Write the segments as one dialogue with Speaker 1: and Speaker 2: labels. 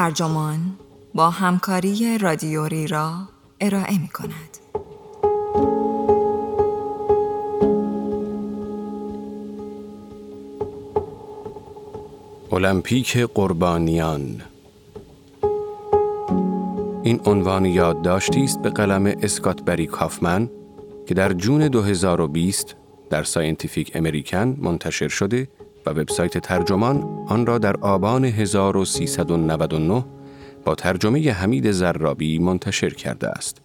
Speaker 1: ترجمان با همکاری رادیوری را ارائه می کند.
Speaker 2: المپیک قربانیان این عنوان یادداشتی است به قلم اسکات بری کافمن که در June 2020 در Scientific American منتشر شده و وبسایت ترجمان آن را در آبان 1399 با ترجمه حمید زرابی منتشر کرده است.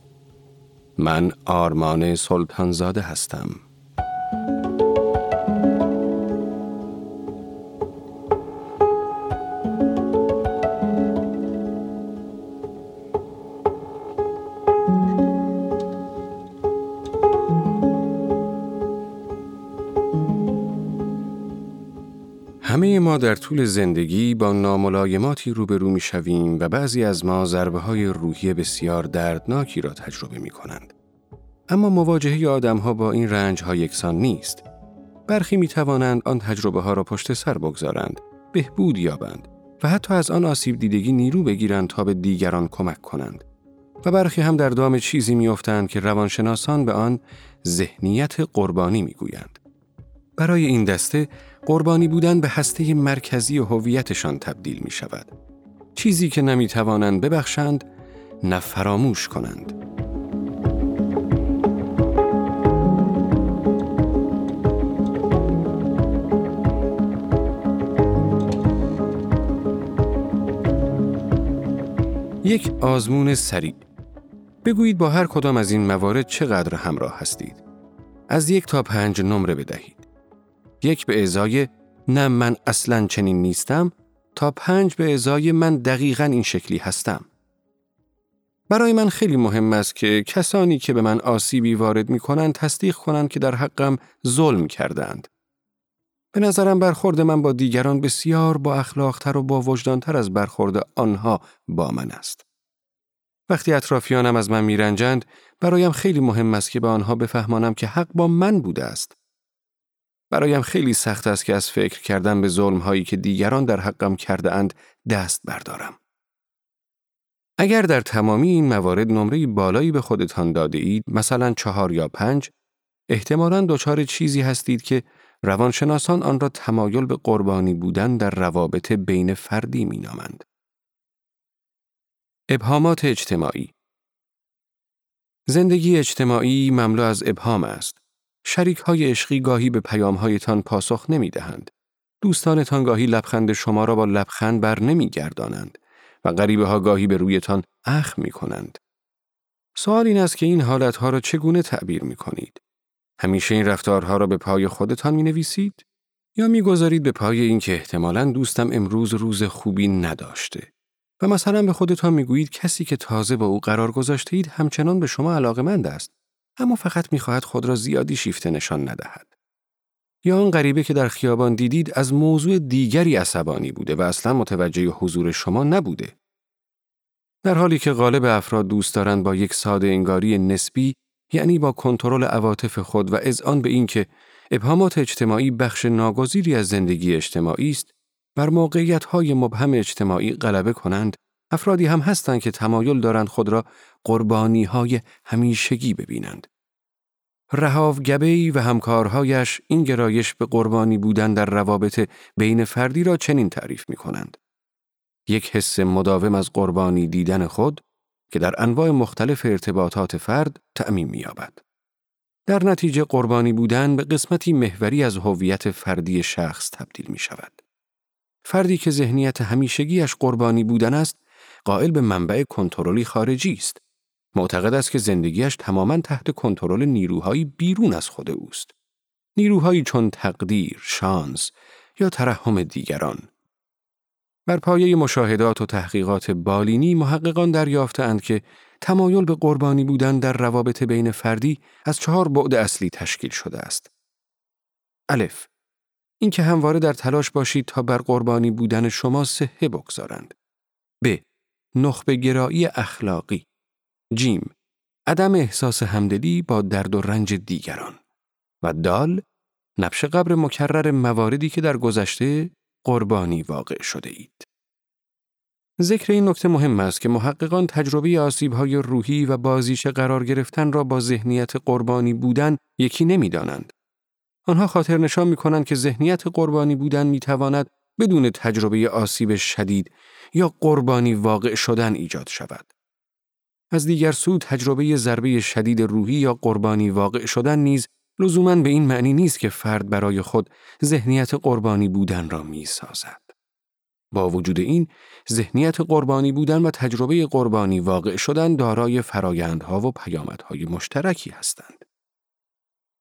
Speaker 2: من آرمان سلطانزاده هستم. ما در طول زندگی با ناملایماتی روبرو می شویم و بعضی از ما ضربه های روحی بسیار دردناکی را تجربه می کنند. اما مواجهه آدم ها با این رنج ها یکسان نیست. برخی می توانند آن تجربه ها را پشت سر بگذارند، بهبود یابند و حتی از آن آسیب دیدگی نیرو بگیرند تا به دیگران کمک کنند. و برخی هم در دام چیزی میافتند که روانشناسان به آن ذهنیت قربانی می‌گویند. برای این دسته قربانی بودن به هسته مرکزی هویتشان تبدیل می شود. چیزی که نمی توانند ببخشند نه فراموش کنند. یک آزمون سریع بگویید با هر کدام از این موارد چقدر همراه هستید. از یک تا پنج نمره بدهید. یک به ازای نه من اصلا چنین نیستم تا پنج به ازای من دقیقا این شکلی هستم. برای من خیلی مهم است که کسانی که به من آسیبی وارد می کنند تصدیق کنند که در حقم ظلم کردند. به نظرم برخورد من با دیگران بسیار با اخلاقتر و با وجدانتر از برخورد آنها با من است. وقتی اطرافیانم از من میرنجند برایم خیلی مهم است که به آنها بفهمانم که حق با من بوده است. برایم خیلی سخت است که از فکر کردن به ظلم هایی که دیگران در حقم کرده اند دست بردارم. اگر در تمامی این موارد نمره بالایی به خودتان داده اید، مثلا چهار یا پنج، احتمالاً دچار چیزی هستید که روانشناسان آن را تمایل به قربانی بودن در روابط بین فردی می نامند. ابهامات اجتماعی زندگی اجتماعی مملو از ابهام است. شریک های عشقی گاهی به پیام هایتان پاسخ نمی دهند. دوستانتان گاهی لبخند شما را با لبخند بر نمی گردانند و غریبه ها گاهی به رویتان اخ می کنند. سوال این است که این حالت ها را چگونه تعبیر می کنید؟ همیشه این رفتارها را به پای خودتان می نویسید؟ یا می گذارید به پای اینکه احتمالاً دوستم امروز روز خوبی نداشته؟ و مثلا به خودتان می‌گویید کسی که تازه با او قرار گذاشته اید همچنان به شما علاقمند است اما فقط می‌خواهد خود را زیادی شیفته نشان ندهد. یا آن غریبه که در خیابان دیدید از موضوع دیگری عصبانی بوده و اصلا متوجه حضور شما نبوده. در حالی که غالب افراد دوست دارند با یک ساده انگاری نسبی یعنی با کنترل عواطف خود و اذعان به اینکه ابهامات اجتماعی بخش ناگزیری از زندگی اجتماعی است بر موقعیت مبهم اجتماعی غلبه کنند افرادی هم هستند که تمایل دارند خود را قربانی های همیشگی ببینند. رهاو گبهی و همکارهایش این گرایش به قربانی بودن در روابط بین فردی را چنین تعریف می کنند. یک حس مداوم از قربانی دیدن خود که در انواع مختلف ارتباطات فرد تعمیم می‌یابد. در نتیجه قربانی بودن به قسمتی محوری از هویت فردی شخص تبدیل می شود. فردی که ذهنیت همیشگیش قربانی بودن است، قائل به منبع کنترلی خارجی است. معتقد است که زندگیش تماما تحت کنترل نیروهایی بیرون از خود اوست. نیروهایی چون تقدیر، شانس یا ترحم دیگران. بر پایه مشاهدات و تحقیقات بالینی محققان دریافتند که تمایل به قربانی بودن در روابط بین فردی از چهار بعد اصلی تشکیل شده است. الف اینکه همواره در تلاش باشید تا بر قربانی بودن شما صحه بگذارند. ب. نخبه گرایی اخلاقی. جیم. عدم احساس همدلی با درد و رنج دیگران. و دال. نبش قبر مکرر مواردی که در گذشته قربانی واقع شده اید. ذکر این نکته مهم است که محققان تجربه آسیبهای روحی و بازیش قرار گرفتن را با ذهنیت قربانی بودن یکی نمی‌دانند. آنها خاطر نشان می کنند که ذهنیت قربانی بودن می تواند بدون تجربه آسیب شدید یا قربانی واقع شدن ایجاد شود. از دیگر سو تجربه ضربه شدید روحی یا قربانی واقع شدن نیز لزوما به این معنی نیست که فرد برای خود ذهنیت قربانی بودن را می سازد. با وجود این، ذهنیت قربانی بودن و تجربه قربانی واقع شدن دارای فرایندها و پیامدهای مشترکی هستند.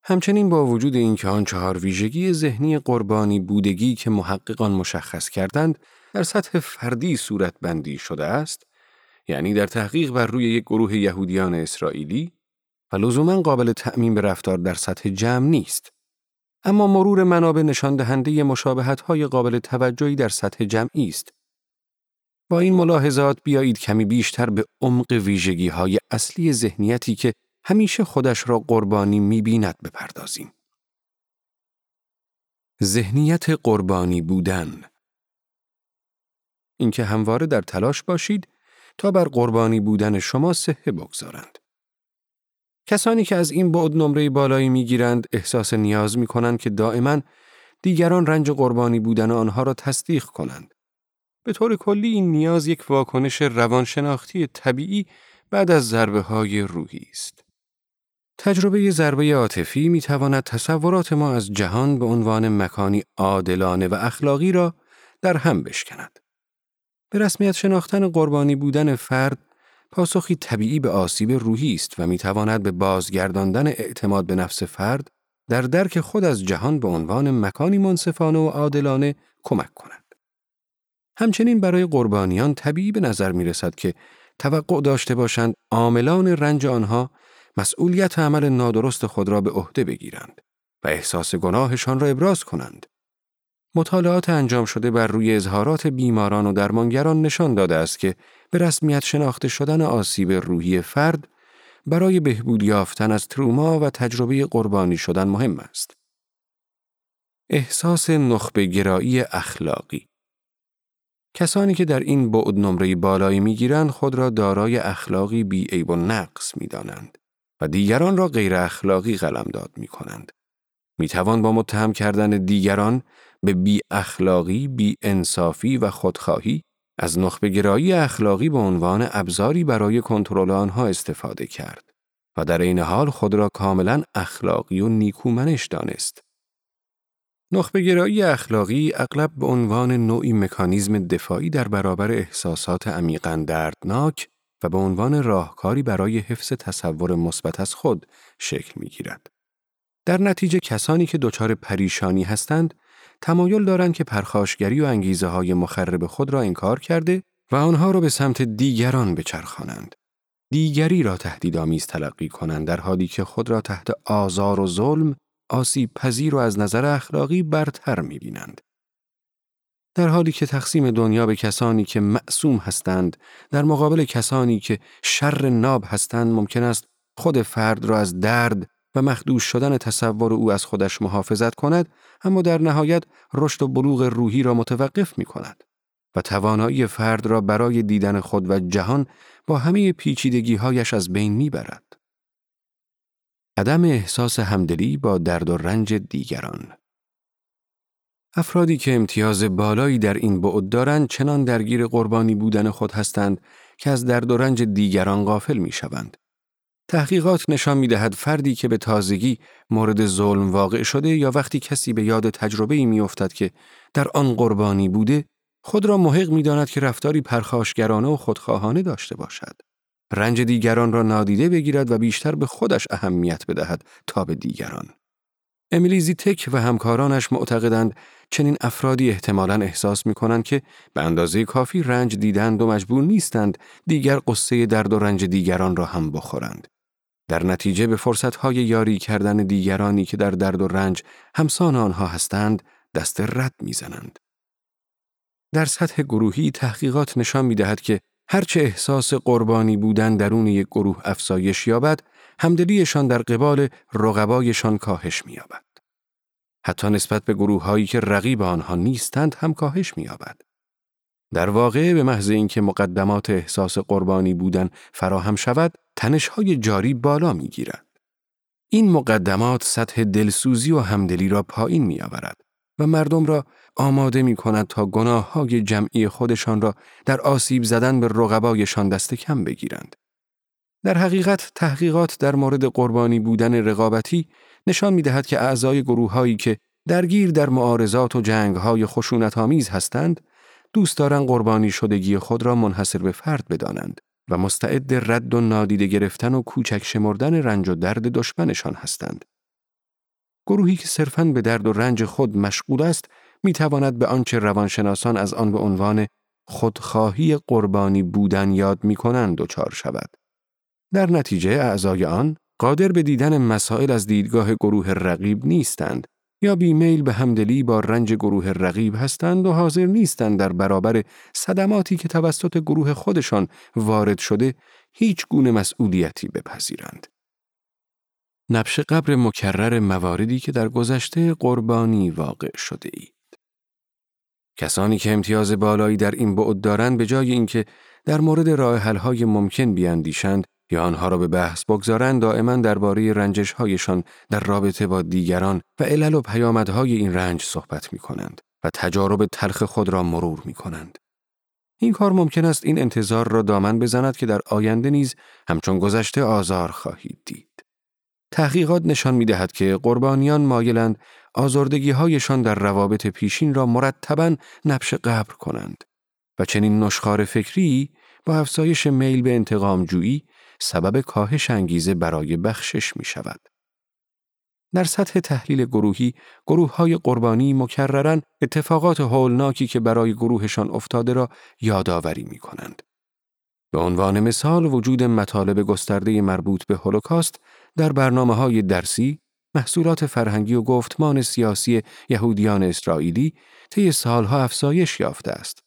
Speaker 2: همچنین با وجود اینکه آن چهار ویژگی ذهنی قربانی بودگی که محققان مشخص کردند در سطح فردی صورت بندی شده است، یعنی در تحقیق بر روی یک گروه یهودیان اسرائیلی و لزوما قابل تعمین به رفتار در سطح جمع نیست. اما مرور منابع نشان دهنده مشابهت های قابل توجهی در سطح جمعی است. با این ملاحظات بیایید کمی بیشتر به عمق ویژگی های اصلی ذهنیتی که همیشه خودش را قربانی می‌بیند بپردازیم. ذهنیت قربانی بودن اینکه همواره در تلاش باشید تا بر قربانی بودن شما صحه بگذارند. کسانی که از این بعد نمره بالایی می‌گیرند احساس نیاز می کنند که دائما دیگران رنج قربانی بودن آنها را تصدیق کنند. به طور کلی این نیاز یک واکنش روانشناختی طبیعی بعد از ضربه های روحی است. تجربه ضربه عاطفی می تواند تصورات ما از جهان به عنوان مکانی عادلانه و اخلاقی را در هم بشکند. به رسمیت شناختن قربانی بودن فرد پاسخی طبیعی به آسیب روحی است و می تواند به بازگرداندن اعتماد به نفس فرد در درک خود از جهان به عنوان مکانی منصفانه و عادلانه کمک کند. همچنین برای قربانیان طبیعی به نظر می رسد که توقع داشته باشند عاملان رنج آنها مسئولیت عمل نادرست خود را به عهده بگیرند و احساس گناهشان را ابراز کنند. مطالعات انجام شده بر روی اظهارات بیماران و درمانگران نشان داده است که به رسمیت شناخته شدن آسیب روحی فرد برای بهبود یافتن از تروما و تجربه قربانی شدن مهم است. احساس نخبه گرایی اخلاقی کسانی که در این بعد نمره بالایی می‌گیرند خود را دارای اخلاقی بیعیب و نقص می‌دانند و دیگران را غیر اخلاقی قلمداد می کنند. می توان با متهم کردن دیگران به بی اخلاقی، بی انصافی و خودخواهی از نخبه گرایی اخلاقی به عنوان ابزاری برای کنترل آنها استفاده کرد و در این حال خود را کاملا اخلاقی و نیکومنش دانست. نخبه گرایی اخلاقی اغلب به عنوان نوعی مکانیزم دفاعی در برابر احساسات عمیقا دردناک و به عنوان راهکاری برای حفظ تصور مثبت از خود شکل می گیرد. در نتیجه کسانی که دچار پریشانی هستند تمایل دارند که پرخاشگری و انگیزه های مخرب خود را انکار کرده و آنها را به سمت دیگران بچرخانند. دیگری را تهدیدآمیز تلقی کنند در حالی که خود را تحت آزار و ظلم آسیب پذیر و از نظر اخلاقی برتر می بینند. در حالی که تقسیم دنیا به کسانی که معصوم هستند در مقابل کسانی که شر ناب هستند ممکن است خود فرد را از درد و مخدوش شدن تصور او از خودش محافظت کند اما در نهایت رشد و بلوغ روحی را متوقف می کند و توانایی فرد را برای دیدن خود و جهان با همه پیچیدگی هایش از بین می برد. عدم احساس همدلی با درد و رنج دیگران افرادی که امتیاز بالایی در این بعد دارند چنان درگیر قربانی بودن خود هستند که از درد و رنج دیگران غافل می شوند. تحقیقات نشان می دهد فردی که به تازگی مورد ظلم واقع شده یا وقتی کسی به یاد تجربه می افتد که در آن قربانی بوده خود را محق می داند که رفتاری پرخاشگرانه و خودخواهانه داشته باشد. رنج دیگران را نادیده بگیرد و بیشتر به خودش اهمیت بدهد تا به دیگران. امیلی تک و همکارانش معتقدند چنین افرادی احتمالاً احساس می کنند که به اندازه کافی رنج دیدند و مجبور نیستند دیگر قصه درد و رنج دیگران را هم بخورند. در نتیجه به فرصتهای یاری کردن دیگرانی که در درد و رنج همسان آنها هستند دست رد می‌زنند. در سطح گروهی تحقیقات نشان می دهد که هرچه احساس قربانی بودن درون یک گروه افزایش یابد، همدلیشان در قبال رقبایشان کاهش می‌یابد. حتی نسبت به گروه هایی که رقیب آنها نیستند هم کاهش می‌یابد. در واقع به محض اینکه مقدمات احساس قربانی بودن فراهم شود، تنشهای جاری بالا می گیرد. این مقدمات سطح دلسوزی و همدلی را پایین می آورد و مردم را آماده می کند تا گناه های جمعی خودشان را در آسیب زدن به رقبایشان دست کم بگیرند. در حقیقت تحقیقات در مورد قربانی بودن رقابتی نشان می دهد که اعضای گروه هایی که درگیر در معارضات و جنگ های خشونت هستند دوست دارند قربانی شدگی خود را منحصر به فرد بدانند و مستعد رد و نادیده گرفتن و کوچک شمردن رنج و درد دشمنشان هستند. گروهی که صرفاً به درد و رنج خود مشغول است می تواند به آنچه روانشناسان از آن به عنوان خودخواهی قربانی بودن یاد می کنند دچار شود. در نتیجه اعضای آن قادر به دیدن مسائل از دیدگاه گروه رقیب نیستند یا بیمیل به همدلی با رنج گروه رقیب هستند و حاضر نیستند در برابر صدماتی که توسط گروه خودشان وارد شده هیچ گونه مسئولیتی بپذیرند. نبش قبر مکرر مواردی که در گذشته قربانی واقع شده اید. کسانی که امتیاز بالایی در این بعد دارند به جای اینکه در مورد راه حل‌های ممکن بیاندیشند یا آنها را به بحث بگذارند دائما درباره رنجشهایشان در رابطه با دیگران و علل و پیامدهای این رنج صحبت می کنند و تجارب تلخ خود را مرور می کنند. این کار ممکن است این انتظار را دامن بزند که در آینده نیز همچون گذشته آزار خواهید دید. تحقیقات نشان می دهد که قربانیان مایلند آزردگی هایشان در روابط پیشین را مرتبا نبش قبر کنند و چنین نشخار فکری با افزایش میل به انتقام جویی سبب کاهش انگیزه برای بخشش می شود. در سطح تحلیل گروهی، گروه های قربانی مکررن اتفاقات هولناکی که برای گروهشان افتاده را یادآوری می کنند. به عنوان مثال وجود مطالب گسترده مربوط به هولوکاست در برنامه های درسی، محصولات فرهنگی و گفتمان سیاسی یهودیان اسرائیلی طی سالها افزایش یافته است.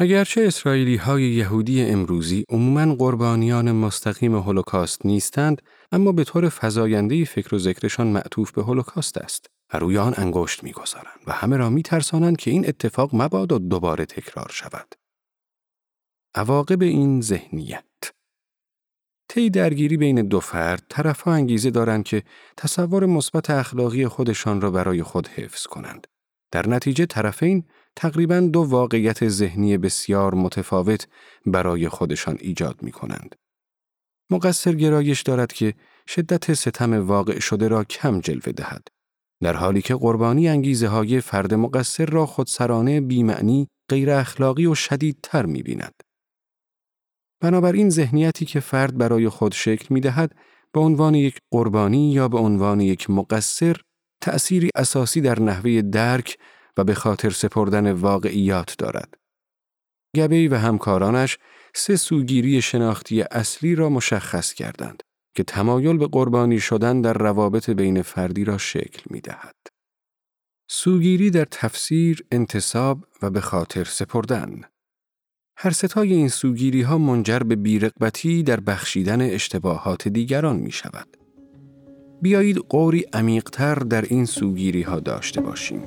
Speaker 2: اگرچه اسرائیلی های یهودی امروزی عموماً قربانیان مستقیم هولوکاست نیستند، اما به طور فزاینده فکر و ذکرشان معطوف به هولوکاست است و روی آن انگشت می‌گذارند و همه را میترسانند که این اتفاق مبادا دوباره تکرار شود. عواقب این ذهنیت طی درگیری بین دو فرد طرفها انگیزه دارند که تصور مثبت اخلاقی خودشان را برای خود حفظ کنند. در نتیجه طرفین تقریبا دو واقعیت ذهنی بسیار متفاوت برای خودشان ایجاد می کنند. مقصر گرایش دارد که شدت ستم واقع شده را کم جلوه دهد. در حالی که قربانی انگیزه های فرد مقصر را خودسرانه بیمعنی، غیر اخلاقی و شدیدتر می بیند. بنابراین ذهنیتی که فرد برای خود شکل می دهد به عنوان یک قربانی یا به عنوان یک مقصر تأثیری اساسی در نحوه درک و به خاطر سپردن واقعیات دارد. گبی و همکارانش سه سوگیری شناختی اصلی را مشخص کردند که تمایل به قربانی شدن در روابط بین فردی را شکل می دهد. سوگیری در تفسیر، انتصاب و به خاطر سپردن هر ستای این سوگیری ها منجر به بیرقبتی در بخشیدن اشتباهات دیگران می شود. بیایید قوری عمیقتر در این سوگیری ها داشته باشیم.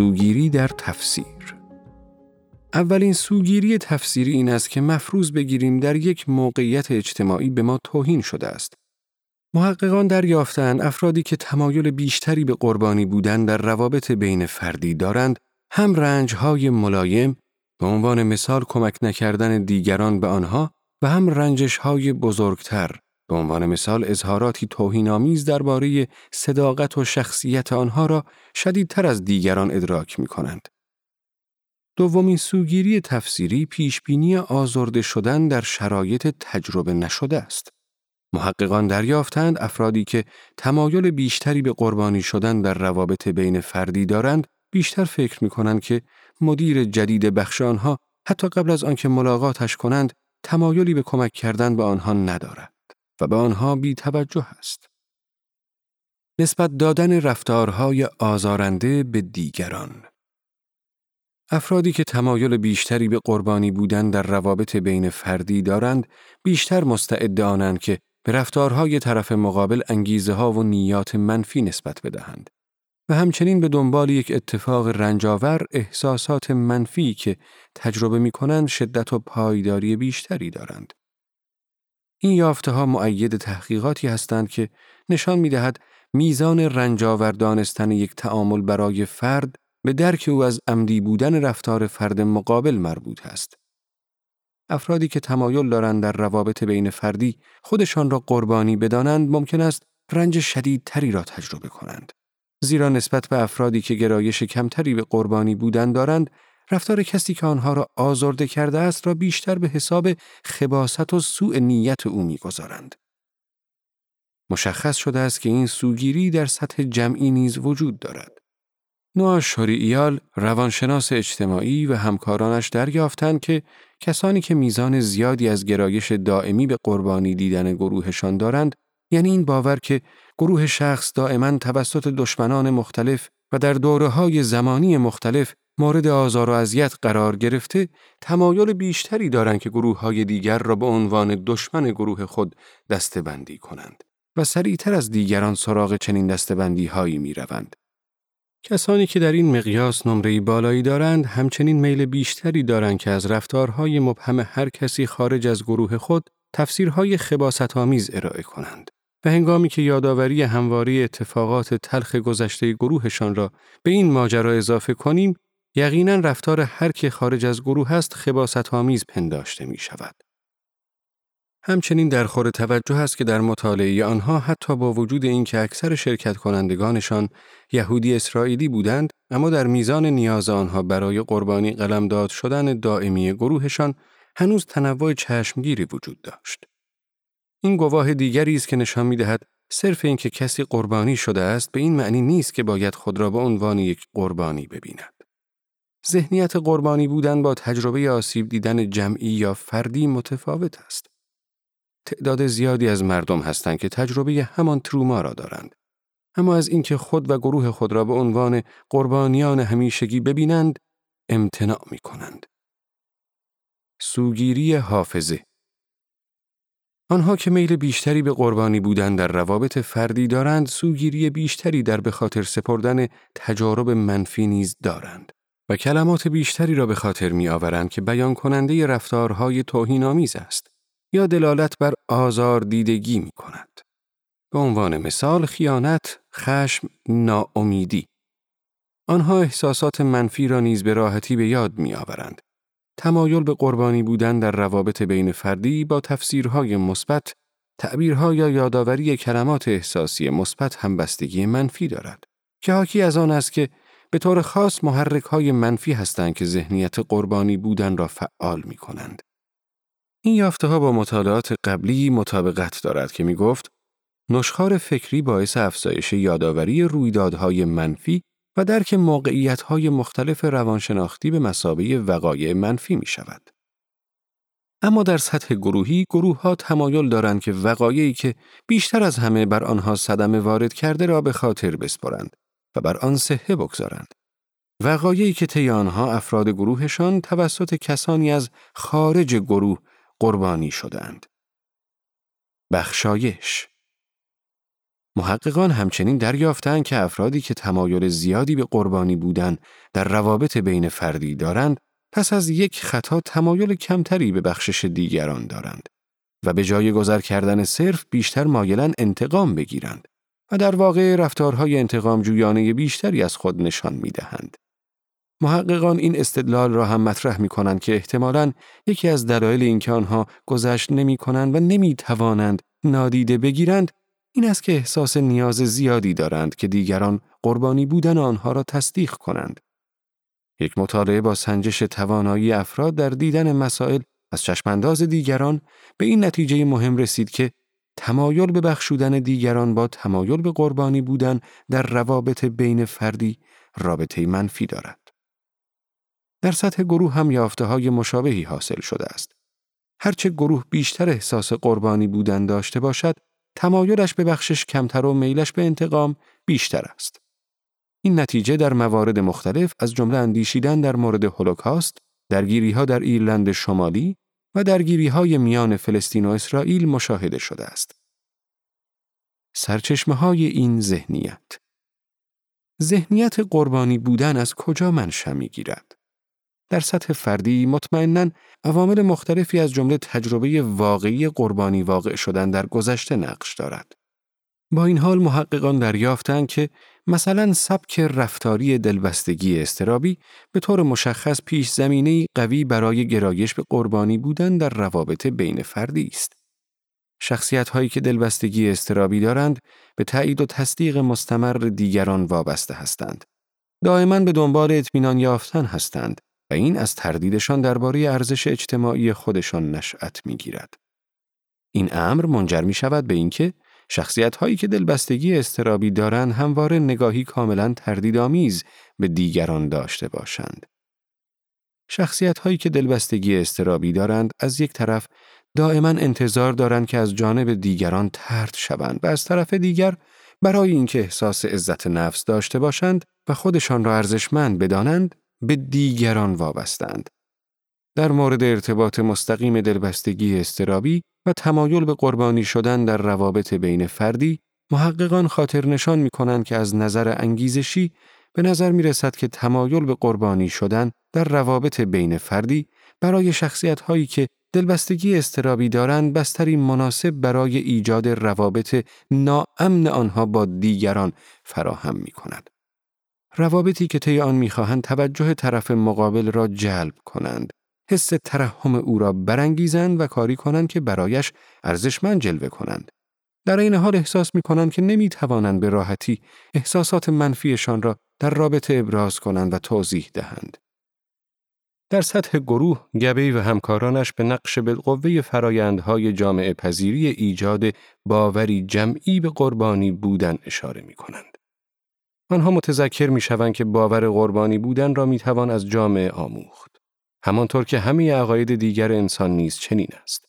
Speaker 2: سوگیری در تفسیر اولین سوگیری تفسیری این است که مفروض بگیریم در یک موقعیت اجتماعی به ما توهین شده است. محققان دریافتند افرادی که تمایل بیشتری به قربانی بودن در روابط بین فردی دارند هم رنجهای ملایم به عنوان مثال کمک نکردن دیگران به آنها و هم رنجشهای بزرگتر به عنوان مثال اظهاراتی توهینآمیز درباره صداقت و شخصیت آنها را شدیدتر از دیگران ادراک می کنند. دومین سوگیری تفسیری پیشبینی آزرده شدن در شرایط تجربه نشده است. محققان دریافتند افرادی که تمایل بیشتری به قربانی شدن در روابط بین فردی دارند بیشتر فکر می کنند که مدیر جدید بخش آنها حتی قبل از آنکه ملاقاتش کنند تمایلی به کمک کردن به آنها ندارد. و به آنها بی توجه است. نسبت دادن رفتارهای آزارنده به دیگران افرادی که تمایل بیشتری به قربانی بودن در روابط بین فردی دارند، بیشتر مستعد آنند که به رفتارهای طرف مقابل انگیزه ها و نیات منفی نسبت بدهند و همچنین به دنبال یک اتفاق رنجاور احساسات منفی که تجربه می کنند شدت و پایداری بیشتری دارند. این یافته ها معید تحقیقاتی هستند که نشان می دهد میزان رنجاور دانستن یک تعامل برای فرد به درک او از عمدی بودن رفتار فرد مقابل مربوط است. افرادی که تمایل دارند در روابط بین فردی خودشان را قربانی بدانند ممکن است رنج شدیدتری را تجربه کنند. زیرا نسبت به افرادی که گرایش کمتری به قربانی بودن دارند، رفتار کسی که آنها را آزرده کرده است را بیشتر به حساب خباست و سوء نیت او می‌گذارند. مشخص شده است که این سوگیری در سطح جمعی نیز وجود دارد. نوآ شورییال روانشناس اجتماعی و همکارانش دریافتند که کسانی که میزان زیادی از گرایش دائمی به قربانی دیدن گروهشان دارند یعنی این باور که گروه شخص دائما توسط دشمنان مختلف و در دوره های زمانی مختلف مورد آزار و اذیت قرار گرفته تمایل بیشتری دارند که گروه های دیگر را به عنوان دشمن گروه خود دستبندی کنند و سریعتر از دیگران سراغ چنین دستبندی هایی می روند. کسانی که در این مقیاس نمره بالایی دارند همچنین میل بیشتری دارند که از رفتارهای مبهم هر کسی خارج از گروه خود تفسیرهای خباست آمیز ارائه کنند. و هنگامی که یادآوری همواری اتفاقات تلخ گذشته گروهشان را به این ماجرا اضافه کنیم، یقینا رفتار هر که خارج از گروه است خباست آمیز پنداشته می شود. همچنین در خور توجه است که در مطالعه آنها حتی با وجود اینکه اکثر شرکت کنندگانشان یهودی اسرائیلی بودند اما در میزان نیاز آنها برای قربانی قلمداد شدن دائمی گروهشان هنوز تنوع چشمگیری وجود داشت. این گواه دیگری است که نشان می دهد صرف اینکه کسی قربانی شده است به این معنی نیست که باید خود را به عنوان یک قربانی ببیند. ذهنیت قربانی بودن با تجربه آسیب دیدن جمعی یا فردی متفاوت است. تعداد زیادی از مردم هستند که تجربه همان تروما را دارند. اما از اینکه خود و گروه خود را به عنوان قربانیان همیشگی ببینند، امتناع می کنند. سوگیری حافظه آنها که میل بیشتری به قربانی بودن در روابط فردی دارند، سوگیری بیشتری در به خاطر سپردن تجارب منفی نیز دارند و کلمات بیشتری را به خاطر می آورند که بیان کننده رفتارهای توهینآمیز است یا دلالت بر آزار دیدگی می کند. به عنوان مثال خیانت، خشم، ناامیدی. آنها احساسات منفی را نیز به راحتی به یاد می آورند تمایل به قربانی بودن در روابط بین فردی با تفسیرهای مثبت، تعبیرها یا یادآوری کلمات احساسی مثبت همبستگی منفی دارد که حاکی از آن است که به طور خاص محرک های منفی هستند که ذهنیت قربانی بودن را فعال می کنند. این یافته ها با مطالعات قبلی مطابقت دارد که می گفت نشخار فکری باعث افزایش یادآوری رویدادهای منفی و درک های مختلف روانشناختی به مسابه وقایع منفی می شود. اما در سطح گروهی گروه ها تمایل دارند که وقایعی که بیشتر از همه بر آنها صدمه وارد کرده را به خاطر بسپرند و بر آن صحه بگذارند. وقایعی که طی آنها افراد گروهشان توسط کسانی از خارج گروه قربانی شدند. بخشایش محققان همچنین دریافتند که افرادی که تمایل زیادی به قربانی بودن در روابط بین فردی دارند پس از یک خطا تمایل کمتری به بخشش دیگران دارند و به جای گذر کردن صرف بیشتر مایلن انتقام بگیرند و در واقع رفتارهای انتقام جویانه بیشتری از خود نشان می دهند. محققان این استدلال را هم مطرح می کنند که احتمالاً یکی از دلایل اینکه آنها گذشت نمی کنند و نمی توانند نادیده بگیرند این است که احساس نیاز زیادی دارند که دیگران قربانی بودن آنها را تصدیق کنند. یک مطالعه با سنجش توانایی افراد در دیدن مسائل از چشمانداز دیگران به این نتیجه مهم رسید که تمایل به بخشودن دیگران با تمایل به قربانی بودن در روابط بین فردی رابطه منفی دارد. در سطح گروه هم یافته های مشابهی حاصل شده است. هرچه گروه بیشتر احساس قربانی بودن داشته باشد، تمایلش به بخشش کمتر و میلش به انتقام بیشتر است. این نتیجه در موارد مختلف از جمله اندیشیدن در مورد هولوکاست، درگیری ها در ایرلند شمالی و درگیری های میان فلسطین و اسرائیل مشاهده شده است. سرچشمه های این ذهنیت ذهنیت قربانی بودن از کجا منشأ می‌گیرد؟ در سطح فردی مطمئنا عوامل مختلفی از جمله تجربه واقعی قربانی واقع شدن در گذشته نقش دارد. با این حال محققان دریافتند که مثلا سبک رفتاری دلبستگی استرابی به طور مشخص پیش زمینه قوی برای گرایش به قربانی بودن در روابط بین فردی است. شخصیت هایی که دلبستگی استرابی دارند به تایید و تصدیق مستمر دیگران وابسته هستند. دائما به دنبال اطمینان یافتن هستند و این از تردیدشان درباره ارزش اجتماعی خودشان نشأت می‌گیرد. این امر منجر می شود به اینکه شخصیت هایی که دلبستگی استرابی دارند همواره نگاهی کاملا تردیدآمیز به دیگران داشته باشند. شخصیت هایی که دلبستگی استرابی دارند از یک طرف دائما انتظار دارند که از جانب دیگران ترد شوند و از طرف دیگر برای اینکه احساس عزت نفس داشته باشند و خودشان را ارزشمند بدانند به دیگران وابستند. در مورد ارتباط مستقیم دلبستگی استرابی و تمایل به قربانی شدن در روابط بین فردی، محققان خاطر نشان می کنند که از نظر انگیزشی به نظر می رسد که تمایل به قربانی شدن در روابط بین فردی برای شخصیت هایی که دلبستگی استرابی دارند بستری مناسب برای ایجاد روابط ناامن آنها با دیگران فراهم می کند. روابطی که طی آن می‌خواهند توجه طرف مقابل را جلب کنند حس ترحم او را برانگیزند و کاری کنند که برایش ارزشمند جلوه کنند در این حال احساس می کنند که نمی توانند به راحتی احساسات منفیشان را در رابطه ابراز کنند و توضیح دهند. در سطح گروه، گبی و همکارانش به نقش بالقوه فرایندهای جامعه پذیری ایجاد باوری جمعی به قربانی بودن اشاره می کنند. آنها متذکر می شوند که باور قربانی بودن را می توان از جامعه آموخت. همانطور که همه عقاید دیگر انسان نیز چنین است.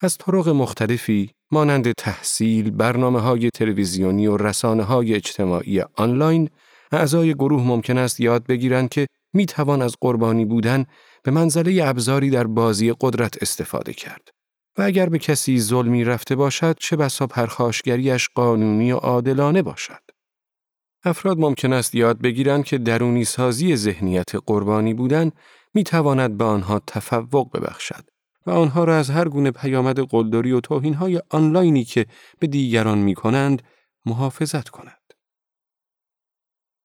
Speaker 2: از طرق مختلفی مانند تحصیل، برنامه های تلویزیونی و رسانه های اجتماعی آنلاین، اعضای گروه ممکن است یاد بگیرند که می توان از قربانی بودن به منزله ابزاری در بازی قدرت استفاده کرد. و اگر به کسی ظلمی رفته باشد چه بسا پرخاشگریش قانونی و عادلانه باشد. افراد ممکن است یاد بگیرند که درونی سازی ذهنیت قربانی بودن می تواند به آنها تفوق ببخشد و آنها را از هر گونه پیامد قلدری و توهینهای آنلاینی که به دیگران می کنند محافظت کند.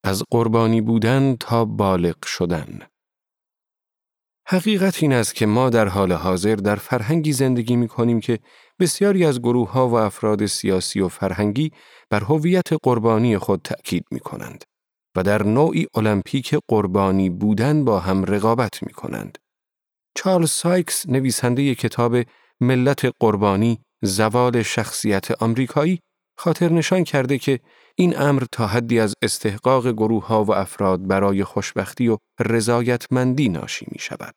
Speaker 2: از قربانی بودن تا بالغ شدن حقیقت این است که ما در حال حاضر در فرهنگی زندگی می کنیم که بسیاری از گروه ها و افراد سیاسی و فرهنگی بر هویت قربانی خود تأکید می کنند و در نوعی المپیک قربانی بودن با هم رقابت می کنند. چارلز سایکس نویسنده کتاب ملت قربانی زوال شخصیت آمریکایی خاطر نشان کرده که این امر تا حدی از استحقاق گروه ها و افراد برای خوشبختی و رضایتمندی ناشی می شود.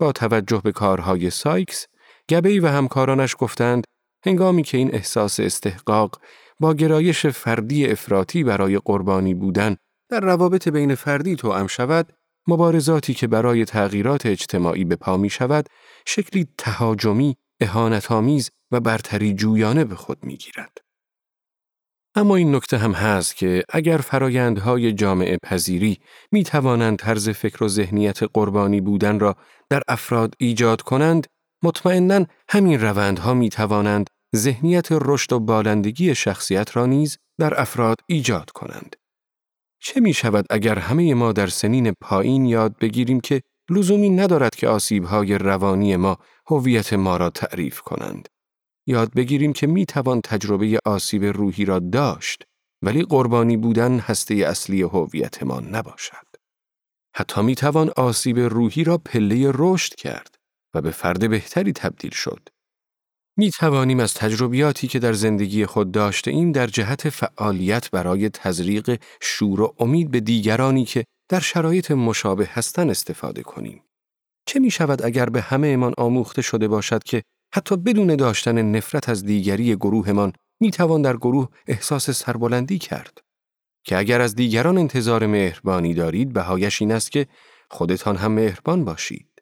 Speaker 2: با توجه به کارهای سایکس، گبی و همکارانش گفتند هنگامی که این احساس استحقاق با گرایش فردی افراطی برای قربانی بودن در روابط بین فردی توأم شود، مبارزاتی که برای تغییرات اجتماعی به پا می شود، شکلی تهاجمی، اهانتآمیز و برتری جویانه به خود می گیرد. اما این نکته هم هست که اگر فرایندهای جامعه پذیری می توانند طرز فکر و ذهنیت قربانی بودن را در افراد ایجاد کنند، مطمئنا همین روندها می توانند ذهنیت رشد و بالندگی شخصیت را نیز در افراد ایجاد کنند. چه می شود اگر همه ما در سنین پایین یاد بگیریم که لزومی ندارد که آسیبهای روانی ما هویت ما را تعریف کنند. یاد بگیریم که می توان تجربه آسیب روحی را داشت ولی قربانی بودن هسته اصلی هویت ما نباشد. حتی می توان آسیب روحی را پله رشد کرد و به فرد بهتری تبدیل شد. می توانیم از تجربیاتی که در زندگی خود داشته ایم در جهت فعالیت برای تزریق شور و امید به دیگرانی که در شرایط مشابه هستند استفاده کنیم. چه می شود اگر به همه امان آموخته شده باشد که حتی بدون داشتن نفرت از دیگری گروهمان می توان در گروه احساس سربلندی کرد؟ که اگر از دیگران انتظار مهربانی دارید بهایش این است که خودتان هم مهربان باشید.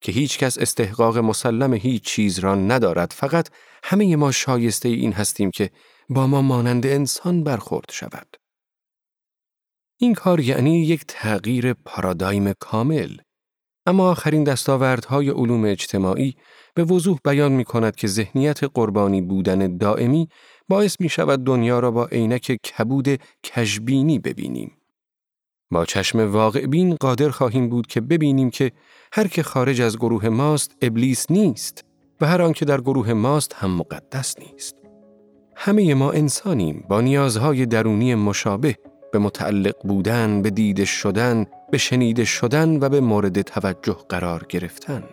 Speaker 2: که هیچ کس استحقاق مسلم هیچ چیز را ندارد فقط همه ما شایسته این هستیم که با ما مانند انسان برخورد شود. این کار یعنی یک تغییر پارادایم کامل. اما آخرین دستاوردهای علوم اجتماعی به وضوح بیان می کند که ذهنیت قربانی بودن دائمی باعث می شود دنیا را با عینک کبود کشبینی ببینیم. با چشم واقع بین قادر خواهیم بود که ببینیم که هر که خارج از گروه ماست ابلیس نیست و هر آنکه در گروه ماست هم مقدس نیست. همه ما انسانیم با نیازهای درونی مشابه به متعلق بودن، به دیده شدن، به شنیده شدن و به مورد توجه قرار گرفتن.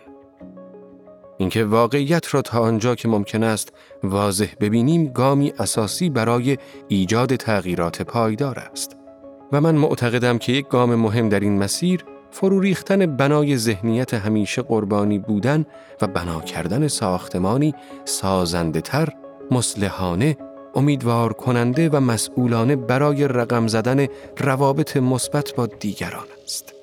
Speaker 2: اینکه واقعیت را تا آنجا که ممکن است واضح ببینیم گامی اساسی برای ایجاد تغییرات پایدار است و من معتقدم که یک گام مهم در این مسیر فرو ریختن بنای ذهنیت همیشه قربانی بودن و بنا کردن ساختمانی سازنده تر، مسلحانه، امیدوار کننده و مسئولانه برای رقم زدن روابط مثبت با دیگران است.